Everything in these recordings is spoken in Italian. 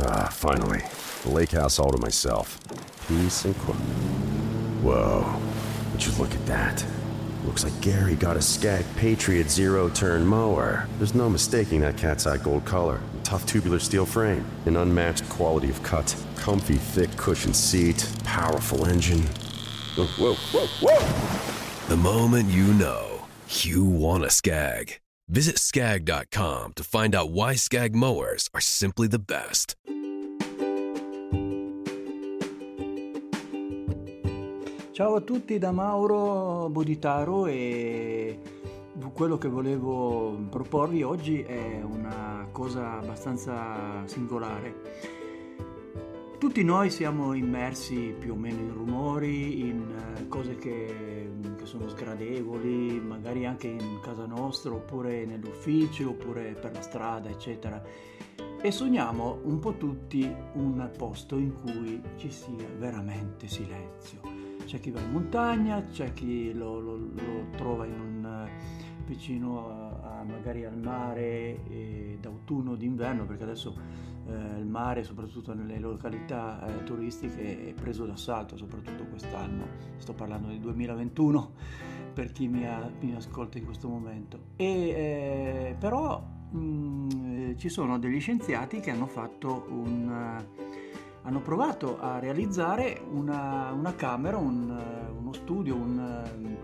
Ah, finally. The lake house all to myself. Peace and quiet. Whoa. Would you look at that? Looks like Gary got a Skag Patriot zero turn mower. There's no mistaking that cat's eye gold color. Tough tubular steel frame. An unmatched quality of cut. Comfy, thick cushion seat. Powerful engine. Whoa, whoa, whoa, whoa! The moment you know, you want a Skag. Visit skag.com to find out why Skag mowers are simply the best. Ciao a tutti da Mauro Boditaro e quello che volevo proporvi oggi è una cosa abbastanza singolare. Tutti noi siamo immersi più o meno in rumori, in eh, cose che, che, sono sgradevoli, magari anche in casa nostra, oppure nell'ufficio, oppure per la strada, eccetera. E sogniamo un po' tutti un posto in cui ci sia veramente silenzio c'è chi va in montagna, c'è chi lo, lo, lo trova un, vicino a, a, magari al mare eh, d'autunno o d'inverno, perché adesso eh, il mare, soprattutto nelle località eh, turistiche, è preso d'assalto, soprattutto quest'anno. Sto parlando del 2021 per chi mi, ha, mi ascolta in questo momento. E, eh, però mh, mm, ci sono degli scienziati che hanno fatto un hanno provato a realizzare una, una camera, un, uno studio, un,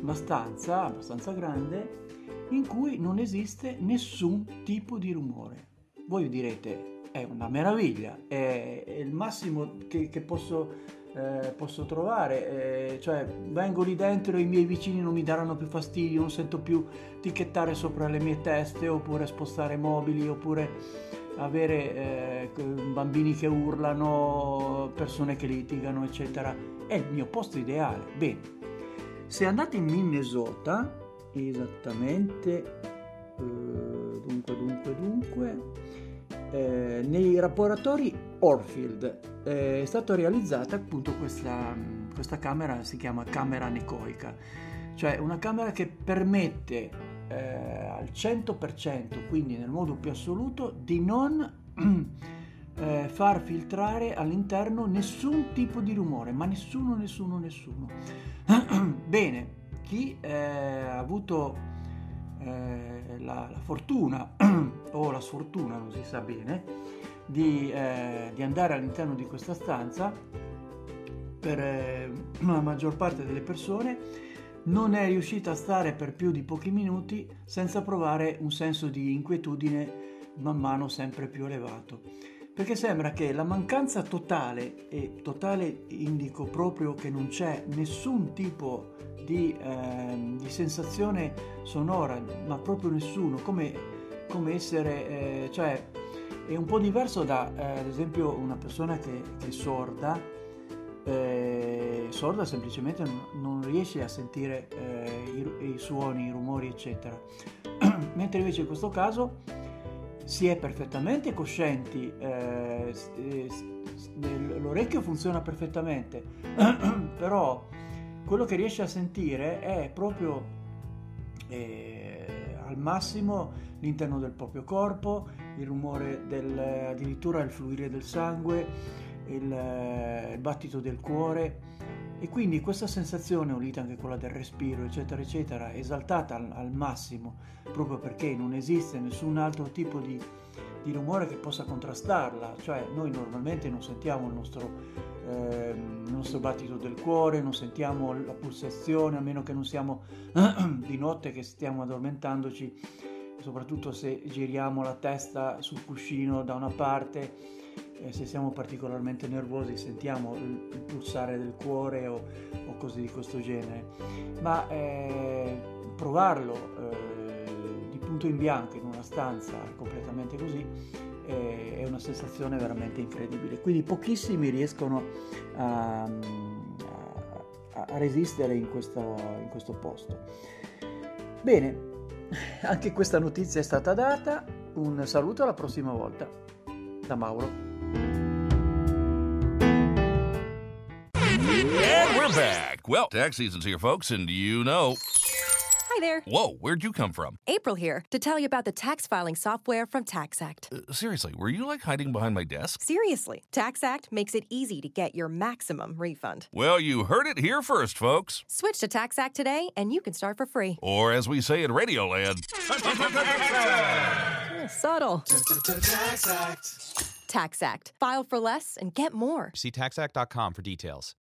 una stanza abbastanza grande in cui non esiste nessun tipo di rumore. Voi direte, è una meraviglia, è, è il massimo che, che posso, eh, posso, trovare, eh, cioè vengo lì dentro e i miei vicini non mi daranno più fastidio, non sento più ticchettare sopra le mie teste oppure spostare mobili oppure avere eh, bambini che urlano, persone che litigano, eccetera. È il mio posto ideale. Bene, se andate in Minnesota, esattamente, eh, dunque, dunque, dunque, eh, nei laboratori Orfield eh, è stata realizzata appunto questa, questa camera, si chiama camera anecoica, cioè una camera che permette eh, al 100%, quindi nel modo più assoluto, di non eh, far filtrare all'interno nessun tipo di rumore, ma nessuno, nessuno, nessuno. Bene, chi eh, ha avuto eh, la, la, fortuna o la sfortuna, non si sa bene, di, eh, di andare all'interno di questa stanza, per eh, la maggior parte delle persone, non è riuscita a stare per più di pochi minuti senza provare un senso di inquietudine man mano sempre più elevato. Perché sembra che la mancanza totale, e totale indico proprio che non c'è nessun tipo di, eh, di sensazione sonora, ma proprio nessuno, come, come essere, eh, cioè è un po' diverso da eh, ad esempio una persona che, che è sorda eh, sorda semplicemente non, riesce a sentire eh, i, i, suoni, i rumori, eccetera. Mentre invece in questo caso si è perfettamente coscienti, eh, eh l'orecchio funziona perfettamente, però quello che riesce a sentire è proprio eh, massimo l'interno del proprio corpo, il rumore del, addirittura il fluire del sangue, il, eh, il battito del cuore. E quindi questa sensazione, unita anche quella del respiro, eccetera, eccetera, esaltata al, al massimo, proprio perché non esiste nessun altro tipo di, di, rumore che possa contrastarla, cioè noi normalmente non sentiamo il nostro, eh, il nostro battito del cuore, non sentiamo la pulsazione, a meno che non siamo di notte che stiamo addormentandoci, soprattutto se giriamo la testa sul cuscino da una parte eh, se siamo particolarmente nervosi sentiamo il, pulsare del cuore o, o, cose di questo genere, ma eh, provarlo eh, punto in bianco in una stanza completamente così eh, è una sensazione veramente incredibile. Quindi pochissimi riescono a, a, a resistere in questo, in questo posto. Bene, anche questa notizia è stata data. Un saluto alla prossima volta da Mauro. And we're back. Well, tax season's here, folks, and you know. Hi there. Whoa, where'd you come from? April here to tell you about the tax filing software from TaxAct. Uh, seriously, were you like hiding behind my desk? Seriously, TaxAct makes it easy to get your maximum refund. Well, you heard it here first, folks. Switch to TaxAct today and you can start for free. Or as we say in Radioland, Subtle. TaxAct. TaxAct. File for less and get more. See taxact.com for details.